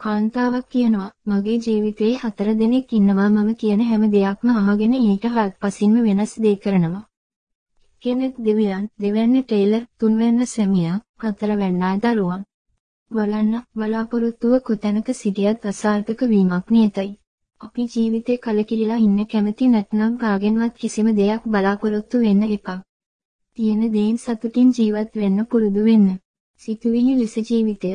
කාන්තාවක් කියනවා මගේ ජීවිතේ හතර දෙනෙක් ඉන්නවා මම කියන හැම දෙයක්ම අහගෙන ඊට හත්පසින්ම වෙනස් දේ කරනවා. කෙනෙක් දෙවියන්, දෙවැන්නේ ටේලර්, තුන්වැන්න සැමියා, හතරවැන්නා දරුවන්. බලන්න බලාපොරොත්තුව කොතැනක සිටියත් අසාර්ථක වීමක් නියතයි. අපි ජීවිතේ කලකිරිලා ඉන්න කැමති නැත්නම් කාගෙන්වත් කිසිම දෙයක් බලාපොරොත්තු වෙන්න එපා. තියෙන දේෙන් සතුටින් ජීවත් වෙන්න පුරුදු වෙන්න. සිතුවිලි ලෙස ජීවිතය